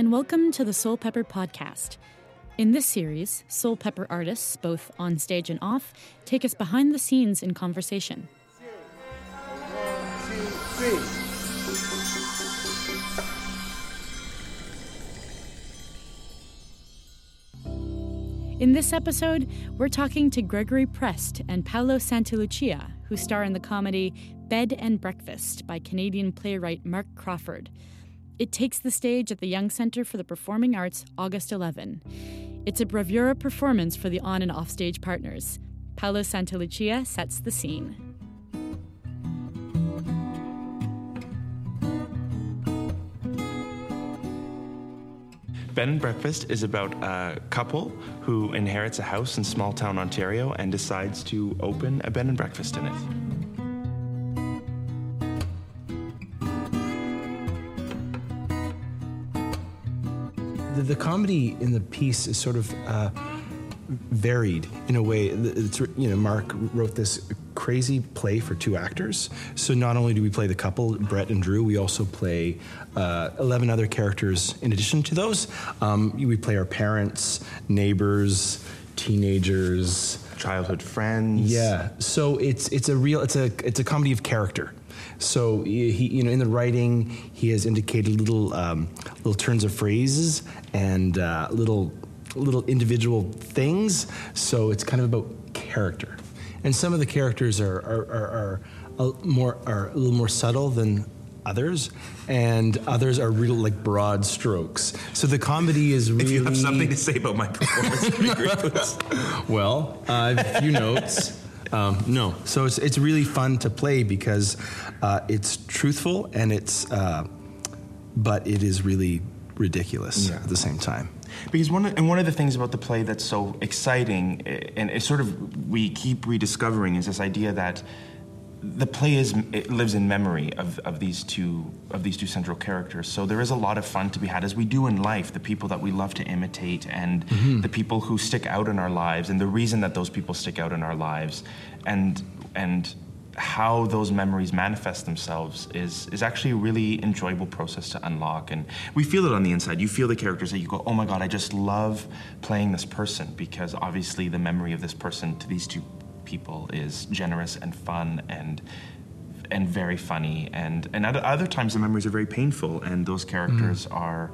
and welcome to the Soulpepper Podcast. In this series, Soulpepper artists, both on stage and off, take us behind the scenes in conversation. One, two, three. In this episode, we're talking to Gregory Prest and Paolo Santalucia, who star in the comedy Bed and Breakfast by Canadian playwright Mark Crawford. It takes the stage at the Young Centre for the Performing Arts August 11. It's a bravura performance for the on and off stage partners. Paolo Santalucia sets the scene. Bed and Breakfast is about a couple who inherits a house in small town Ontario and decides to open a bed and breakfast in it. The, the comedy in the piece is sort of uh, varied in a way. It's, you know, Mark wrote this crazy play for two actors. So not only do we play the couple, Brett and Drew, we also play uh, 11 other characters in addition to those. Um, we play our parents, neighbors, teenagers. Childhood friends. Yeah. So it's it's a real it's a it's a comedy of character. So he, you know, in the writing, he has indicated little um, little turns of phrases and uh, little little individual things. So it's kind of about character, and some of the characters are are, are, are a more are a little more subtle than others, and others are real like broad strokes. So the comedy is really. If you have something to say about my performance, it'd be great, please. Well, I have a few notes. Um, no, so it's it's really fun to play because uh, it's truthful and it's, uh, but it is really ridiculous Yeah. at the same time. Because one of, and one of the things about the play that's so exciting, eh, and it's sort of we keep rediscovering, is this idea that the play is it lives in memory of, of these two of these two central characters. So there is a lot of fun to be had, as we do in life. The people that we love to imitate, and mm-hmm. the people who stick out in our lives, and the reason that those people stick out in our lives, and and how those memories manifest themselves is is actually a really enjoyable process to unlock and we feel it on the inside you feel the characters that you go oh my god i just love playing this person because obviously the memory of this person to these two people is generous and fun and and very funny. And and at other times the memories are very painful and those characters are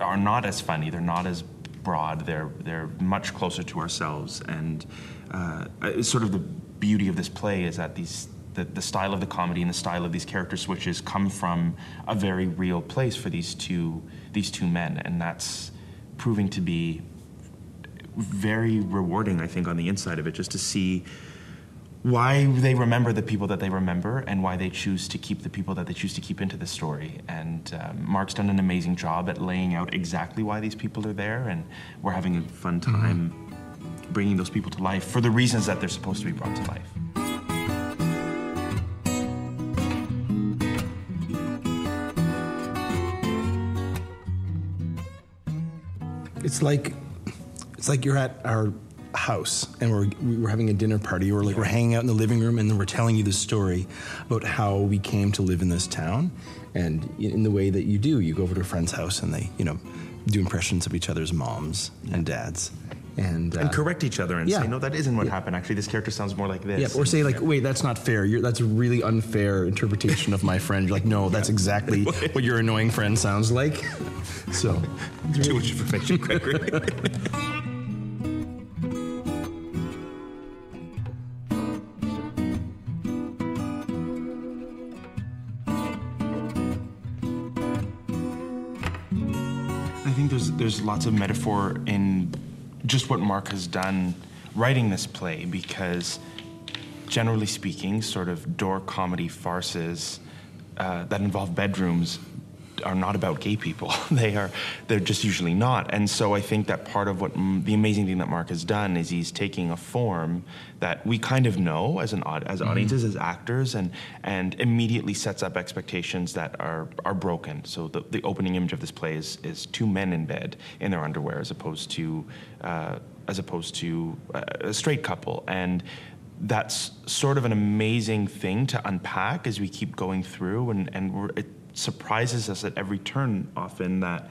are not as funny. They're not as broad. They're they're much closer to ourselves. And uh, sort of the beauty of this play is that these the, the style of the comedy and the style of these character switches come from a very real place for these two these two men. And that's proving to be very rewarding i think on the inside of it just to see why they remember the people that they remember and why they choose to keep the people that they choose to keep into the story. And um, Mark's done an amazing job at laying out exactly why these people are there, and we're having a fun time bringing those people to life for the reasons that they're supposed to be brought to life. It's like it's like you're at our house and we're we're having a dinner party or like we're hanging out in the living room and then we're telling you the story about how we came to live in this town and in the way that you do you go over to a friend's house and they you know do impressions of each other's moms and dads and, uh, And correct each other and yeah. say, no, that isn't what Yeah. happened. Actually, this character sounds more like this. yeah, or say like, wait, that's not fair. You're, that's a really unfair interpretation of my friend. You're like, no, that's exactly what your annoying friend sounds like. So, too much information, Gregory. Think there's there's lots of metaphor in just what Mark has done writing this play because generally speaking, sort of door comedy farces uh, that involve bedrooms are not about gay people. they are they're just usually not. And so I think that part of what the amazing thing that Mark has done is he's taking a form that we kind of know as an as audiences as actors and and immediately sets up expectations that are are broken. So the, the opening image of this play is is two men in bed in their underwear as opposed to uh, as opposed to uh, a straight couple and that's sort of an amazing thing to unpack as we keep going through and, and we're, it surprises us at every turn often that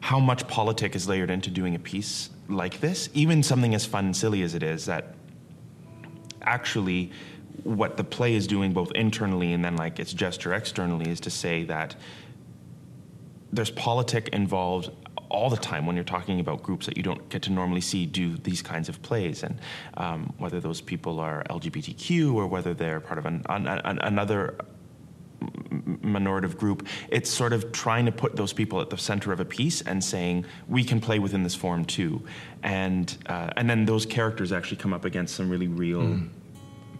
how much politic is layered into doing a piece like this, even something as fun and silly as it is, that actually what the play is doing both internally and then like its gesture externally is to say that there's politic involved all the time when you're talking about groups that you don't get to normally see do these kinds of plays, and um, whether those people are LGBTQ or whether they're part of an, an, an, another minorative group, it's sort of trying to put those people at the center of a piece and saying we can play within this form too, and uh, and then those characters actually come up against some really real mm.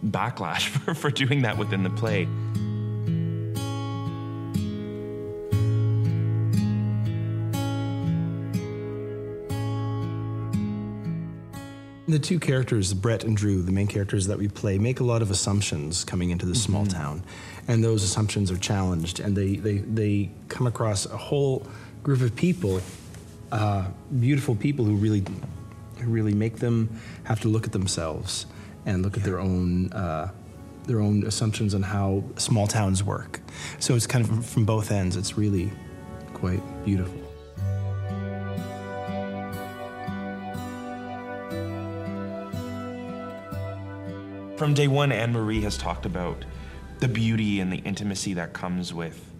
backlash for, for doing that within the play. The two characters, Brett and Drew, the main characters that we play, make a lot of assumptions coming into this mm-hmm. small town. And those assumptions are challenged, and they, they, they come across a whole group of people, uh, beautiful people who really, who really make them have to look at themselves and look yeah. at their own, uh, their own assumptions on how small towns work. So it's kind of from both ends. It's really quite beautiful. From day one, Anne Marie has talked about the beauty and the intimacy that comes with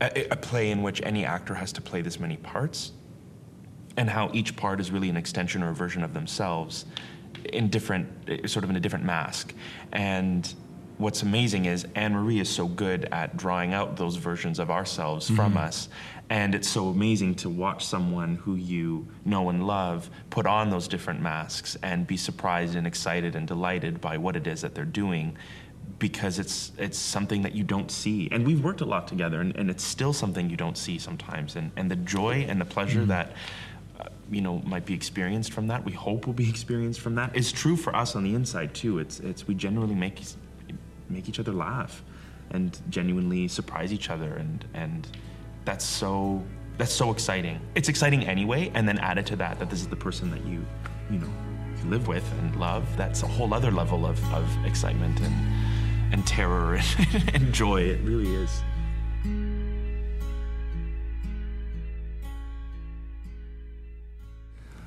a, a, play in which any actor has to play this many parts, and how each part is really an extension or a version of themselves in different, eh, sort of in a different mask. And what's amazing is Anne Marie is so good at drawing out those versions of ourselves mm-hmm. from us. And it's so amazing to watch someone who you know and love put on those different masks and be surprised and excited and delighted by what it is that they're doing because it's it's something that you don't see. And we've worked a lot together and, and it's still something you don't see sometimes. And, and the joy and the pleasure mm-hmm. that uh, you know might be experienced from that we hope will be experienced from that is true for us on the inside too it's it's we generally make make each other laugh and genuinely surprise each other and and that's so that's so exciting. It's exciting anyway, and then added to that that this is the person that you you know you live with and love. That's a whole other level of, of excitement and and terror and, and joy. It really is.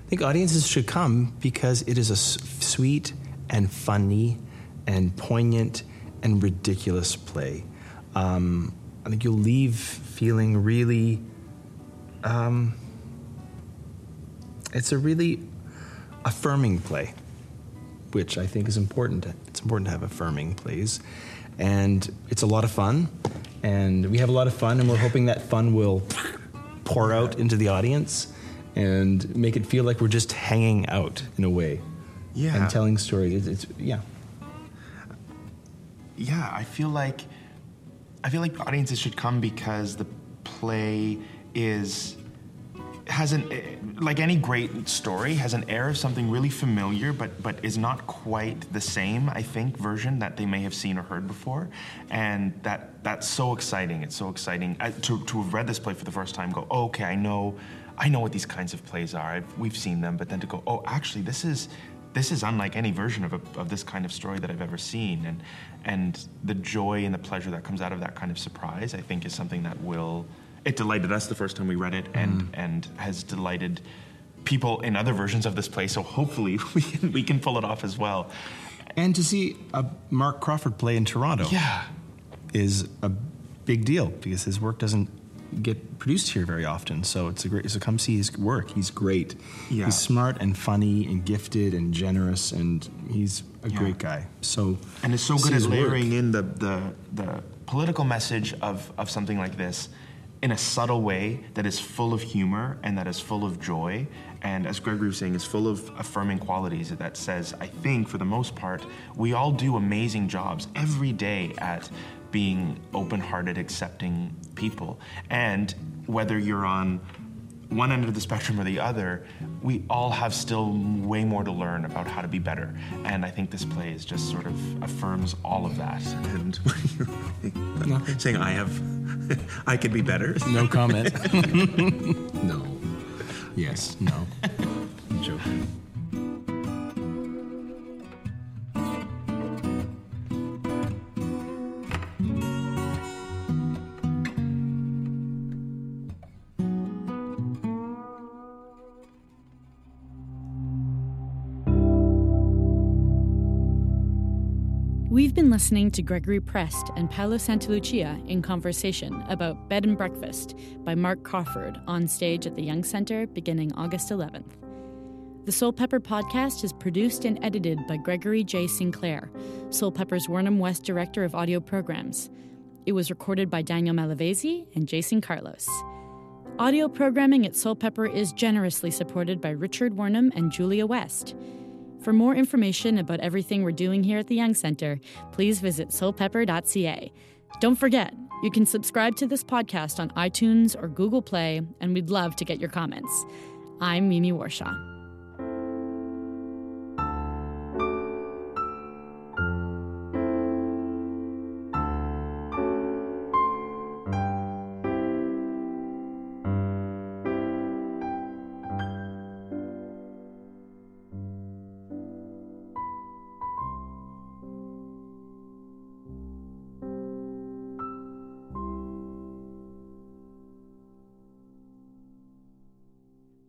I think audiences should come because it is a sweet and funny and poignant and ridiculous play. Um, I think you'll leave feeling really. Um, it's a really affirming play, which I think is important. It's important to have affirming plays, and it's a lot of fun, and we have a lot of fun, and we're hoping that fun will pour out into the audience and make it feel like we're just hanging out in a way, yeah, and telling stories. It's, it's yeah yeah, I feel like I feel like audiences should come because the play is has an like any great story has an air of something really familiar but but is not quite the same i think version that they may have seen or heard before. And that that's so exciting. It's so exciting. I, to, to have read this play for the first time go oh, okay i know i know what these kinds of plays are. I've, we've seen them. But then to go oh actually this is this is unlike any version of, a, of this kind of story that I've ever seen. And, and the joy and the pleasure that comes out of that kind of surprise, I think, is something that will. It delighted us the first time we read it, and, mm. and has delighted people in other versions of this play. So hopefully we can, we can pull it off as well. And to see a Mark Crawford play in Toronto, yeah, is a big deal because his work doesn't get produced here very often. So it's a great. So come see his work. He's great. Yeah. He's smart and funny and gifted and generous, and he's a yeah. great guy. So and it's so good at layering work. in the, the the political message of of something like this in a subtle way that is full of humor and that is full of joy. And as Gregory was saying, is full of affirming qualities that says, I think for the most part, we all do amazing jobs every day at being open hearted, accepting people. And whether you're on one end of the spectrum or the other, we all have still way more to learn about how to be better. And I think this play is just sort of affirms all of that. And saying I have, I could be better. No comment. no. Yes. No. I'm joking. We've been listening to Gregory Prest and Paolo Santalucia in conversation about Bed and Breakfast by Mark Crawford on stage at the Young Center beginning August 11th. The Soulpepper podcast is produced and edited by Gregory J. Sinclair, Soulpepper's Warnham West Director of Audio Programs. It was recorded by Daniel Malavasi and Jason Carlos. Audio programming at Soulpepper is generously supported by Richard Warnham and Julia West. For more information about everything we're doing here at the Young Center, please visit soulpepper.ca. Don't forget, you can subscribe to this podcast on iTunes or Google Play, and we'd love to get your comments. I'm Mimi Warshaw.